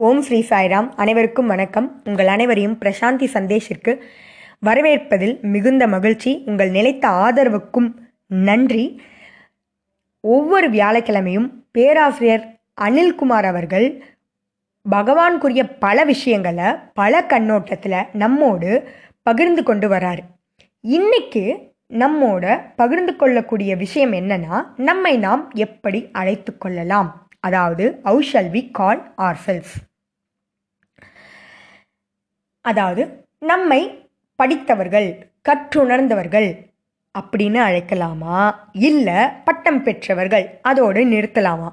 ஓம் ஸ்ரீ சாய்ராம். அனைவருக்கும் வணக்கம். உங்கள் அனைவரையும் பிரசாந்தி சந்தேஷிற்கு வரவேற்பதில் மிகுந்த மகிழ்ச்சி. உங்கள் நிலைத்த ஆதரவுக்கும் நன்றி. ஒவ்வொரு வியாழக்கிழமையும் பேராசிரியர் அனில்குமார் அவர்கள் பகவான்குரிய பல விஷயங்களை பல கண்ணோட்டத்தில் நம்மோடு பகிர்ந்து கொண்டு வரார். இன்னைக்கு நம்மோட பகிர்ந்து கொள்ளக்கூடிய விஷயம் என்னன்னா நம்மை நாம் எப்படி அழைத்து கொள்ளலாம். அதாவது how shall we call our self அதாவது நம்மை படித்தவர்கள் கற்றுணர்ந்தவர்கள் அப்படின்னு அழைக்கலாமா? இல்லை பட்டம் பெற்றவர்கள் அதோடு நிறுத்தலாமா?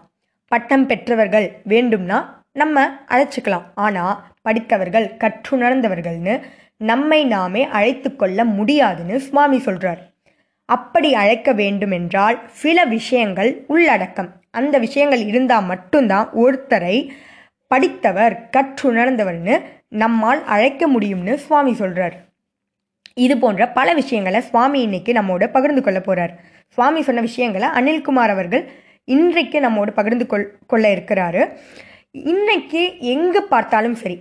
பட்டம் பெற்றவர்கள் வேண்டும்னா நம்ம அழைச்சிக்கலாம். ஆனால் படித்தவர்கள் கற்றுணர்ந்தவர்கள்னு நம்மை நாமே அழைத்து கொள்ள முடியாதுன்னு சுவாமி சொல்கிறார் அப்படி அழைக்க வேண்டுமென்றால் சில விஷயங்கள் உள்ளடக்கம். அந்த விஷயங்கள் இருந்தால் மட்டும்தான் ஒருத்தரை படித்தவர் கற்றுணர்ந்தவர்னு நம்மால் அழைக்க முடியும்னு சுவாமி சொல்கிறார் இது போன்ற பல விஷயங்களை சுவாமி இன்னைக்கு நம்மோட பகிர்ந்து கொள்ள போகிறார் சுவாமி சொன்ன விஷயங்களை அனில்குமார் அவர்கள் இன்றைக்கு நம்மோடு பகிர்ந்து கொள் கொள்ள இருக்கிறாரு. இன்னைக்கு எங்கே பார்த்தாலும் சரி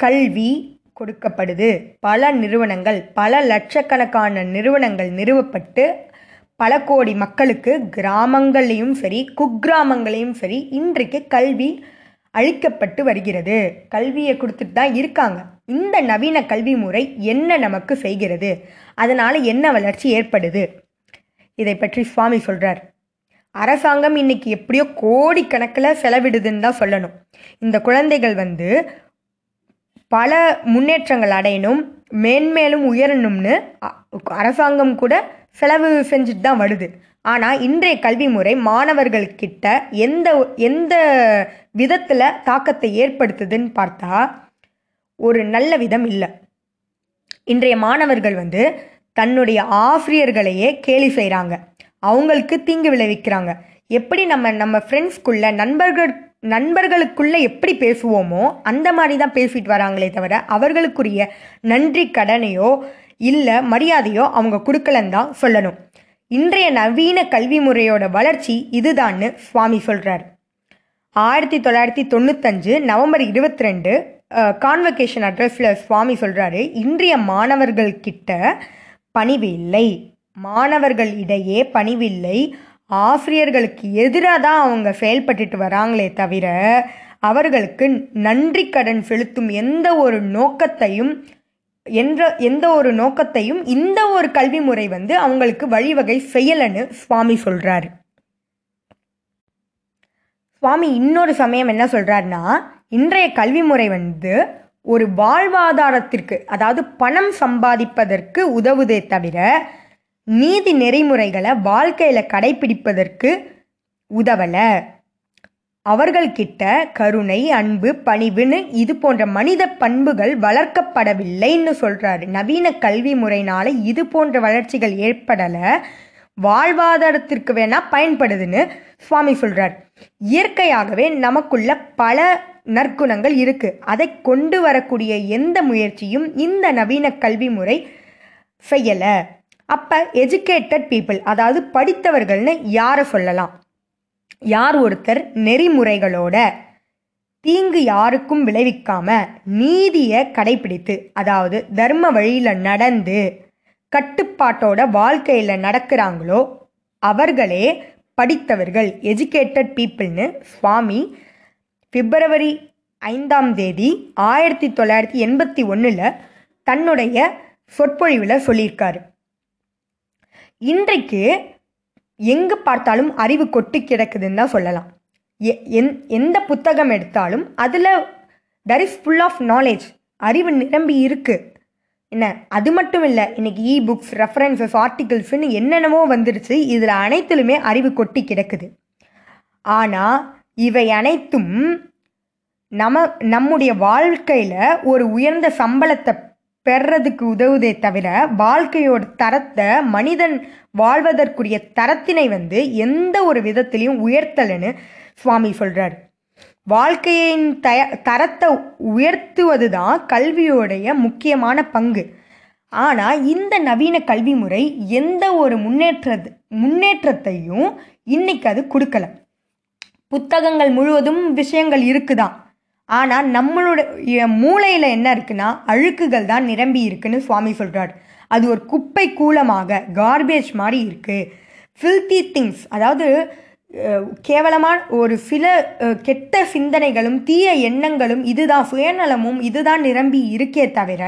கல்வி கொடுக்கப்படுது. பல நிறுவனங்கள் பல லட்சக்கணக்கான நிறுவனங்கள் நிறுவப்பட்டு பல கோடி மக்களுக்கு கிராமங்கள்லையும் சரி குக்கிராமங்களையும் சரி இன்றைக்கு கல்வி அழிக்கப்பட்டு வருகிறது. கல்வியை கொடுத்துட்டு தான் இருக்காங்க. இந்த நவீன கல்வி முறை என்ன நமக்கு செய்கிறது? அதனால் என்ன வளர்ச்சி ஏற்படுது? இதை பற்றி சுவாமி சொல்கிறார் அரசாங்கம் இன்னைக்கு எப்படியோ கோடிக்கணக்கில் செலவிடுதுன்னு தான் சொல்லணும். இந்த குழந்தைகள் வந்து பல முன்னேற்றங்கள் அடையணும் மேன்மேலும் உயரணும்னு அரசாங்கம் கூட செலவு செஞ்சுட்டு தான் வருது. ஆனால் இன்றைய கல்வி முறை மாணவர்கள்கிட்ட எந்த எந்த விதத்தில் தாக்கத்தை ஏற்படுத்துதுன்னு பார்த்தா ஒரு நல்ல விதம் இல்லை. இன்றைய மாணவர்கள் வந்து தன்னுடைய ஆசிரியர்களையே கேலி செய்கிறாங்க அவங்களுக்கு தீங்கு விளைவிக்கிறாங்க. எப்படி நம்ம நம்ம ஃப்ரெண்ட்ஸ்குள்ள நண்பர்கள் நண்பர்களுக்குள்ளே எப்படி பேசுவோமோ அந்த மாதிரி தான் பேசிட்டு வராங்களே தவிர அவர்களுக்குரிய நன்றி கடனையோ இல்லை மரியாதையோ அவங்க கொடுக்கலன்னு தான் சொல்லணும். இன்றைய நவீன கல்வி முறையோட வளர்ச்சி இதுதான்னு சுவாமி சொல்கிறார் ஆயிரத்தி தொள்ளாயிரத்தி தொண்ணூத்தஞ்சு நவம்பர் இருபத்தி ரெண்டு கான்வகேஷன் அட்ரஸில் சுவாமி சொல்கிறாரு இன்றைய மாணவர்கள் கிட்ட பணிவு இல்லை மாணவர்கள் இடையே பணிவில்லை. ஆசிரியர்களுக்கு எதிராக தான் அவங்க செயல்பட்டுட்டு வராங்களே தவிர அவர்களுக்கு நன்றி கடன் செலுத்தும் எந்த ஒரு நோக்கத்தையும் என்ற எந்த ஒரு நோக்கத்தையும் இந்த ஒரு கல்வி முறை வந்து அவங்களுக்கு வழிவகை செய்யலைன்னு சுவாமி சொல்கிறாரு சுவாமி இன்னொரு சமயம் என்ன சொல்கிறாருன்னா இன்றைய கல்வி முறை வந்து ஒரு வாழ்வாதாரத்திற்கு அதாவது பணம் சம்பாதிப்பதற்கு உதவுதே தவிர நீதி நெறிமுறைகளை வாழ்க்கையில் கடைபிடிப்பதற்கு உதவலை. அவர்கள்கிட்ட கருணை அன்பு பணிவுன்னு இது போன்ற மனித பண்புகள் வளர்க்கப்படவில்லைன்னு சொல்கிறாரு நவீன கல்வி முறையினால் இது போன்ற வளர்ச்சிகள் ஏற்படலை. வாழ்வாதாரத்திற்கு வேணால் பயன்படுதுன்னு சுவாமி சொல்கிறார் இயற்கையாகவே நமக்குள்ள பல நற்குணங்கள் இருக்குது அதை கொண்டு வரக்கூடிய எந்த முயற்சியும் இந்த நவீன கல்வி முறை செய்யலை. அப்போ எஜுகேட்டட் பீப்புள் அதாவது படித்தவர்கள்னு யாரை சொல்லலாம்? யார் ஒருத்தர் நெறிமுறைகளோட தீங்கு யாருக்கும் விளைவிக்காம நீதியை கடைபிடித்து அதாவது தர்ம வழியில் நடந்து கட்டுப்பாட்டோட வாழ்க்கையில் நடக்கிறாங்களோ அவர்களே படித்தவர்கள் எஜுகேட்டட் பீப்புள்னு சுவாமி பிப்ரவரி ஐந்தாம் தேதி ஆயிரத்தி தொள்ளாயிரத்தி எண்பத்தி ஒன்றில் தன்னுடைய சொற்பொழிவில் சொல்லியிருக்காரு. இன்றைக்கு எங்கே பார்த்தாலும் அறிவு கொட்டி கிடக்குதுன்னு தான் சொல்லலாம். எ- எந் எந்த புத்தகம் எடுத்தாலும் அதில் there is full of knowledge அறிவு நிரம்பி இருக்குது என்ன? அது மட்டும் இல்லை இன்னைக்கு இ புக்ஸ் ரெஃபரன்சஸ் ஆர்டிகிள்ஸ்னு என்னென்னவோ வந்துருச்சு. இதில் அனைத்திலுமே அறிவு கொட்டி கிடக்குது. ஆனால் இவை அனைத்தும் நம நம்முடைய வாழ்க்கையில் ஒரு உயர்ந்த சம்பளத்தை பெறதுக்கு உதவுதே தவிர வாழ்க்கையோட தரத்தை மனிதன் வாழ்வதற்குரிய தரத்தினை வந்து எந்த ஒரு விதத்திலையும் உயர்த்தலைன்னு சுவாமி சொல்கிறார் வாழ்க்கையின் தய தரத்தை உயர்த்துவது தான் கல்வியோடைய முக்கியமான பங்கு. ஆனால் இந்த நவீன கல்வி முறை எந்த ஒரு முன்னேற்ற முன்னேற்றத்தையும் இன்னைக்கு அது கொடுக்கல. புத்தகங்கள் முழுவதும் விஷயங்கள் இருக்குதான். ஆனால் நம்மளுடைய மூளையில் என்ன இருக்குன்னா அழுக்குகள் தான் நிரம்பி இருக்குன்னு சுவாமி சொல்கிறார் அது ஒரு குப்பை கூலமாக கார்பேஜ் மாதிரி இருக்குது ஃபில்தி திங்ஸ் அதாவது கேவலமான ஒரு சில கெட்ட சிந்தனைகளும் தீய எண்ணங்களும் இதுதான் சுயநலமும் இதுதான் நிரம்பி இருக்கே தவிர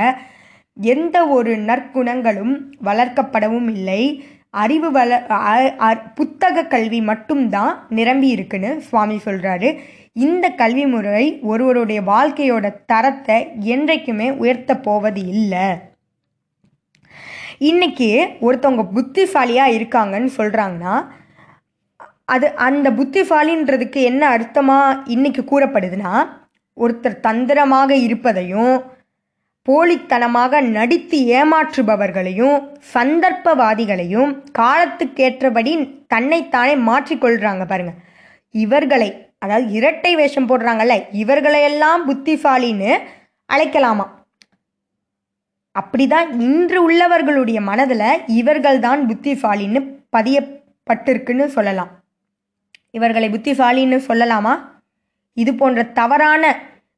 எந்த ஒரு நற்குணங்களும் வளர்க்கப்படவும் இல்லை. அறிவு வள அ- அ- புத்தக கல்வி மட்டும்தான் நிரம்பி இருக்குன்னு சுவாமி சொல்கிறாரு இந்த கல்வி முறை ஒருவருடைய வாழ்க்கையோட தரத்தை என்றைக்குமே உயர்த்த போவது இல்லை. இன்னைக்கு ஒருத்தவங்க புத்திசாலியாக இருக்காங்கன்னு சொல்கிறாங்கன்னா அது அந்த புத்திசாலின்றதுக்கு என்ன அர்த்தமாக இன்னைக்கு கூறப்படுதுன்னா ஒருத்தர் தந்திரமாக இருப்பதையும் போலித்தனமாக நடித்து ஏமாற்றுபவர்களையும் சந்தர்ப்பவாதிகளையும் காலத்துக்கேற்றபடி தன்னைத்தானே மாற்றிக்கொள்கிறாங்க பாருங்கள் இவர்களை அதாவது இரட்டை வேஷம் போடுறாங்கல்ல இவர்களையெல்லாம் புத்திசாலின்னு அழைக்கலாமா? அப்படிதான் இன்று உள்ளவர்களுடைய மனதில் இவர்கள்தான் புத்திசாலின்னு பதியப்பட்டிருக்குன்னு சொல்லலாம். இவர்களை புத்திசாலின்னு சொல்லலாமா? இது போன்ற தவறான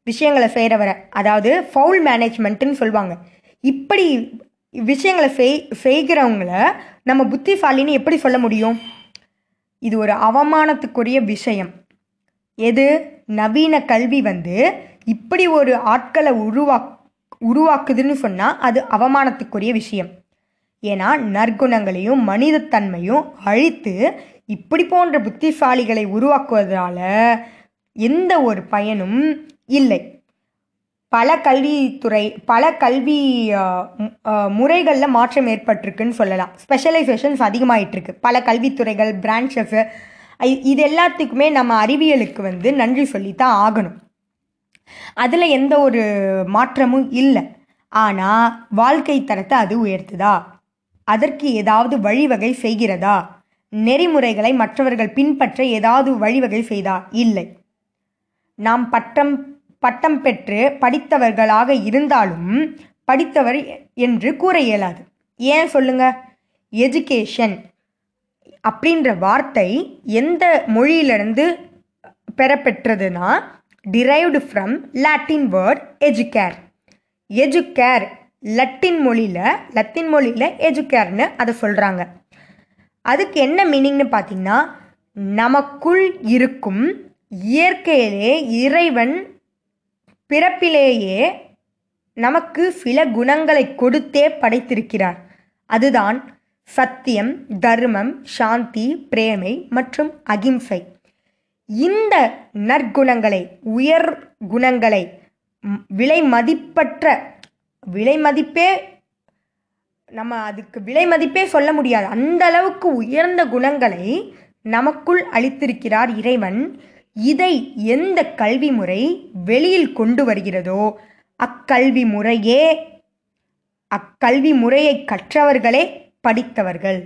விஷயங்களை செய்கிறவரை அதாவது ஃபவுல் மேனேஜ்மெண்ட்டுன்னு சொல்லுவாங்க. இப்படி விஷயங்களை செய் செய்கிறவங்கள நம்ம புத்திசாலின்னு எப்படி சொல்ல முடியும்? இது ஒரு அவமானத்துக்குரிய விஷயம். எது? நவீன கல்வி வந்து இப்படி ஒரு ஆட்களை உருவா உருவாக்குதுன்னு சொன்னால் அது அவமானத்துக்குரிய விஷயம். ஏன்னா நற்குணங்களையும் மனிதத்தன்மையும் அழித்து இப்படி போன்ற புத்திசாலிகளை உருவாக்குவதால் எந்த ஒரு பயனும் இல்லை. பல கல்வித்துறை பல கல்வி முறைகளில் மாற்றம் ஏற்பட்டிருக்குன்னு சொல்லலாம். ஸ்பெஷலைசேஷன்ஸ் அதிகமாகிட்டு இருக்கு பல கல்வித்துறைகள் பிரான்ச்சஸ் இது எல்லாத்துக்குமே நம்ம அறிவியலுக்கு வந்து நன்றி சொல்லித்தான் ஆகணும். அதில் எந்த ஒரு மாற்றமும் இல்லை. ஆனால் வாழ்க்கை தரத்தை அது உயர்த்துதா? அதற்கு ஏதாவது வழிவகை செய்கிறதா? நெறிமுறைகளை மற்றவர்கள் பின்பற்ற ஏதாவது வழிவகை செய்தா? இல்லை. நாம் பட்டம் பட்டம் பெற்று படித்தவர்களாக இருந்தாலும் படித்தவர் என்று கூற இயலாது. ஏன் சொல்லுங்க? எஜுகேஷன் அப்படின்ற வார்த்தை எந்த மொழியிலிருந்து பெறப்பெற்றதுன்னா derived from Latin word educare educare Latin மொழியில் லத்தின் மொழியில் எஜுகேர்னு அதை சொல்கிறாங்க அதுக்கு என்ன மீனிங்னு பார்த்தீங்கன்னா நமக்குள் இருக்கும் இயற்கையிலே இறைவன் பிறப்பிலேயே நமக்கு சில குணங்களை கொடுத்தே படைத்திருக்கிறார். அதுதான் சத்தியம் தர்மம் சாந்தி பிரேமை மற்றும் அகிம்சை. இந்த நற்குணங்களை உயர் குணங்களை விலை மதிப்பற்ற விலை மதிப்பே நம்ம அதுக்கு விலை மதிப்பே சொல்ல முடியாது. அந்த அளவுக்கு உயர்ந்த குணங்களை நமக்குள் அளித்திருக்கிறார் இறைவன். இதை எந்த கல்வி முறை வெளியில் கொண்டு வருகிறதோ அக்கல்வி முறையே அக்கல்வி முறையை கற்றவர்களே படித்தவர்கள்.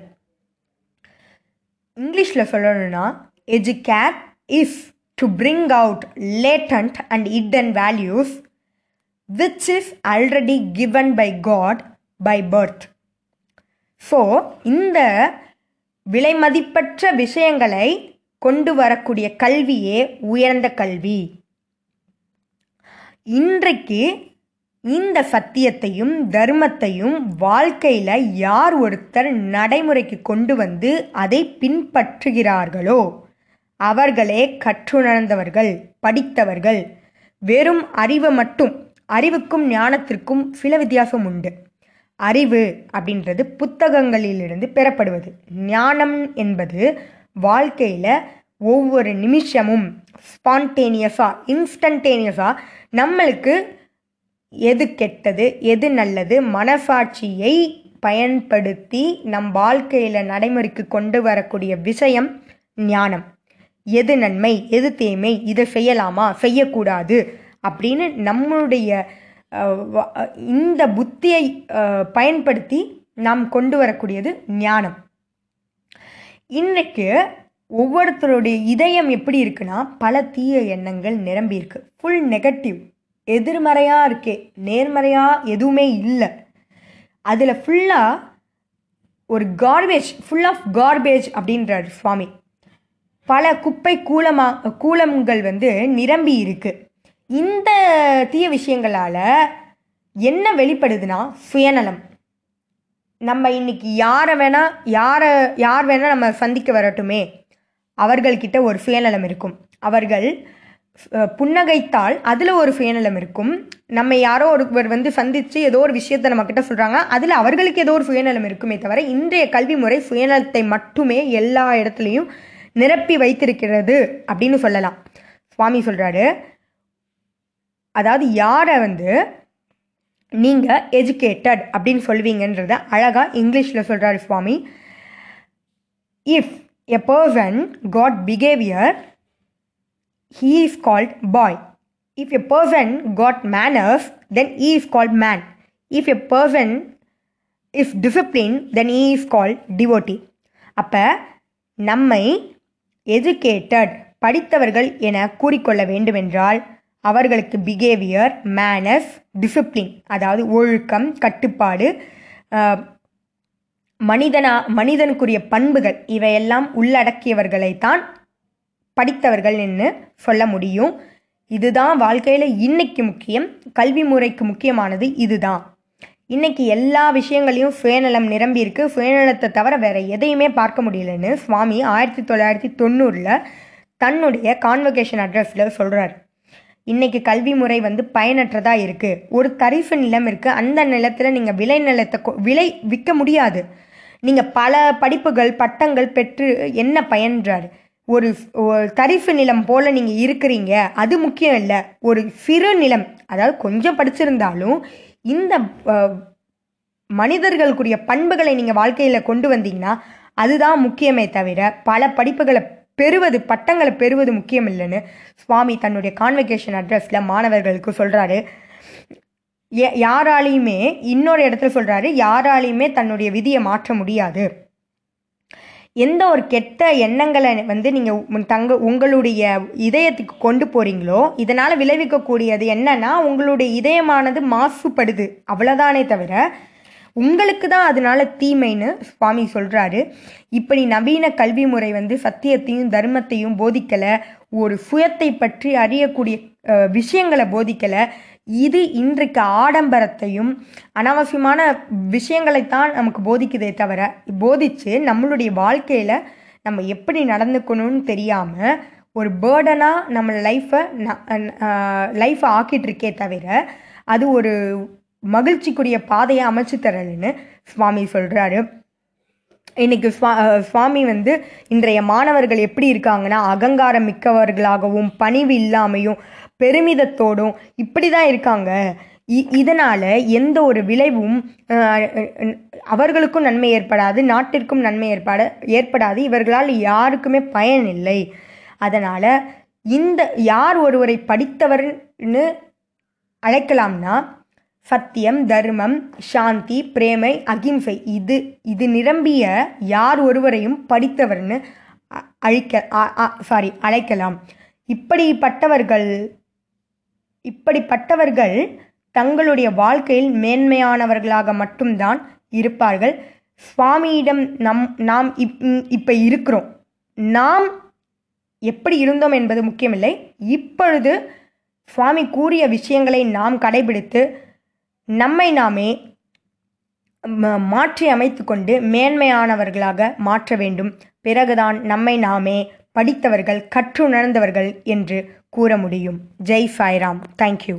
இங்கிலீஷில் சொல்லணும்னா educare is to bring out latent and hidden values which is already given by God by birth so இந்த விலைமதிப்பற்ற விஷயங்களை கொண்டு வரக்கூடிய கல்வியே உயர்ந்த கல்வி. இன்றைக்கு இந்த சத்தியத்தையும் தர்மத்தையும் வாழ்க்கையில் யார் ஒருத்தர் நடைமுறைக்கு கொண்டு வந்து அதை பின்பற்றுகிறார்களோ அவர்களே கற்றுணர்ந்தவர்கள் படித்தவர்கள். வெறும் அறிவு மட்டும் அறிவுக்கும் ஞானத்திற்கும் சில வித்தியாசம் உண்டு. அறிவு அப்படின்றது புத்தகங்களிலிருந்து பெறப்படுவது. ஞானம் என்பது வாழ்க்கையில் ஒவ்வொரு நிமிஷமும் ஸ்பான்டேனியஸாக இன்ஸ்டன்டேனியஸாக நம்மளுக்கு எது கெட்டது எது நல்லது மனசாட்சியை பயன்படுத்தி நம் வாழ்க்கையில் நடைமுறைக்கு கொண்டு வரக்கூடிய விஷயம் ஞானம். எது நன்மை எது தீமை இதை செய்யலாமா செய்யக்கூடாது அப்படின்னு நம்மளுடைய இந்த புத்தியை பயன்படுத்தி நாம் கொண்டு வரக்கூடியது ஞானம். இன்றைக்கு ஒவ்வொருத்தருடைய இதயம் எப்படி இருக்குன்னா பல தீய எண்ணங்கள் நிரம்பி இருக்கு ஃபுல் நெகட்டிவ் எதிர்மறையாக இருக்கே நேர்மறையாக எதுவுமே இல்லை. அதில் ஃபுல்லாக ஒரு கார்பேஜ் ஃபுல் ஆஃப் கார்பேஜ் அப்படின்றார் சுவாமி. பல குப்பை கூலமா கூலங்கள் வந்து நிரம்பி இருக்குது இந்த தீய விஷயங்களால் என்ன வெளிப்படுதுன்னா சுயநலம். நம்ம இன்னைக்கு யாரை வேணால் யாரை யார் வேணால் நம்ம சந்திக்க வரட்டுமே. அவர்கள்கிட்ட ஒரு சுயநலம் இருக்கும். அவர்கள் புன்னகைத்தால் அதில் ஒரு சுயநலம் இருக்கும். நம்ம யாரோ ஒருவர் வந்து சந்தித்து ஏதோ ஒரு விஷயத்தை நம்மக்கிட்ட சொல்கிறாங்க அதில் அவர்களுக்கு ஏதோ ஒரு சுயநலம் இருக்குமே தவிர இன்றைய கல்வி முறை சுயநலத்தை மட்டுமே எல்லா இடத்துலையும் நிரப்பி வைத்திருக்கிறது அப்படின்னு சொல்லலாம். சுவாமி சொல்கிறாரு அதாவது யாரை வந்து நீங்கள் எஜுகேட்டட் அப்படின்னு சொல்வீங்கன்றத அழகாக இங்கிலீஷில் சொல்கிறாரு Swami. If a person got behaviour he is called boy. If a person got manners, then he is called man. If a person is disciplined, then he is called devotee. அப்போ நம்மை educated படித்தவர்கள் என கூறிக்கொள்ள வேண்டுமென்றால் அவர்களுக்கு behaviour manners discipline அதாவது ஒழுக்கம் கட்டுப்பாடு மனிதனா மனிதனுக்குரிய பண்புகள் இவையெல்லாம் உள்ளடக்கியவர்களைத்தான் படித்தவர்கள் சொல்ல முடியும். இதுதான் வாழ்க்கையில் இன்னைக்கு முக்கியம். கல்வி முறைக்கு முக்கியமானது இதுதான். இன்னைக்கு எல்லா விஷயங்களையும் சுயநலம் நிரம்பி இருக்கு. சுயநலத்தை தவிர வேற எதையுமே பார்க்க முடியலன்னு சுவாமி ஆயிரத்தி தொள்ளாயிரத்தி தொண்ணூறில் தன்னுடைய கான்வகேஷன் அட்ரஸில் சொல்கிறார் இன்னைக்கு கல்வி முறை வந்து பயனற்றதாக இருக்குது ஒரு தரிசு நிலம் இருக்குது அந்த நிலத்தில் நீங்கள் விளை நிலத்தை விலை விற்க முடியாது. நீங்கள் பல படிப்புகள் பட்டங்கள் பெற்று என்ன பயன்றாரு? ஒரு தரிப்பு தரிசு நிலம் போல் நீங்கள் இருக்கிறீங்க. அது முக்கியம் இல்லை. ஒரு சிறு நிலம் அதாவது கொஞ்சம் படிச்சிருந்தாலும் இந்த மனிதர்களுக்குரிய பண்புகளை நீங்கள் வாழ்க்கையில் கொண்டு வந்தீங்கன்னா அதுதான் முக்கியமே தவிர பல படிப்புகளை பெறுவது பட்டங்களை பெறுவது முக்கியம் இல்லைன்னு சுவாமி தன்னுடைய கான்வெகேஷன் அட்ரஸில் மாணவர்களுக்கு சொல்கிறாரு யாராலையுமே இன்னொரு இடத்துல சொல்கிறாரு யாராலையுமே தன்னுடைய விதியை மாற்ற முடியாது. எந்த ஒரு கெட்ட எண்ணங்களை வந்து நீங்கள் தங்க உங்களுடைய இதயத்துக்கு கொண்டு போகிறீங்களோ இதனால் விளைவிக்கக்கூடியது என்னன்னா உங்களுடைய இதயமானது மாசுபடுது. அவ்வளோதானே தவிர உங்களுக்கு தான் அதனால தீமைன்னு சுவாமி சொல்கிறாரு இப்படி நவீன கல்வி முறை வந்து சத்தியத்தையும் தர்மத்தையும் போதிக்கலை. ஒரு சுயத்தை பற்றி அறியக்கூடிய விஷயங்களை போதிக்கலை. இது இன்றைக்கு ஆடம்பரத்தையும் அனாவசியமான விஷயங்களைத்தான் நமக்கு போதிக்குதே தவிர போதிச்சு நம்மளுடைய வாழ்க்கையில் நம்ம எப்படி நடந்துக்கணும்னு தெரியாமல் ஒரு பேர்டனாக நம்ம லைஃப்பை லைஃப்பை ஆக்கிட்டு இருக்கே தவிர அது ஒரு மகிழ்ச்சிக்குரிய பாதையை அமைச்சு தரலன்னு சுவாமி சொல்கிறாரு இன்னைக்கு சுவா சுவாமி வந்து இன்றைய மாணவர்கள் எப்படி இருக்காங்கன்னா அகங்காரம் மிக்கவர்களாகவும் பணிவு இல்லாமையும் பெருமிதத்தோடும் இப்படி தான் இருக்காங்க. இ- இதனால் எந்த ஒரு விளைவும் அவர்களுக்கும் நன்மை ஏற்படாது நாட்டிற்கும் நன்மை ஏற்பட ஏற்படாது. இவர்களால் யாருக்குமே பயன் இல்லை. இந்த யார் ஒருவரை படித்தவர்னு அழைக்கலாம்னா சத்தியம் தர்மம் சாந்தி பிரேமை அகிம்சை இது இது நிரம்பிய யார் ஒருவரையும் படித்தவர்னு அ- அழிக்க சாரி அழைக்கலாம். இப்படிப்பட்டவர்கள் இப்படிப்பட்டவர்கள் தங்களுடைய வாழ்க்கையில் மேன்மையானவர்களாக மட்டும்தான் இருப்பார்கள். சுவாமியிடம் நம் நாம் இப் இப்போ இருக்கிறோம். நாம் எப்படி இருந்தோம் என்பது முக்கியமில்லை. இப்பொழுது சுவாமி கூறிய விஷயங்களை நாம் கடைபிடித்து நம்மை நாமே ம- மாற்றி அமைத்து கொண்டு மேன்மையானவர்களாக மாற்ற வேண்டும். பிறகுதான் நம்மை நாமே படித்தவர்கள் கற்றுணர்ந்தவர்கள் என்று கூற முடியும் ஜெய் சாய்ராம். தேங்க்யூ